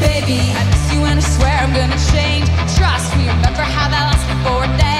Baby, I miss you and I swear I'm gonna change. Trust me, remember how that last before day.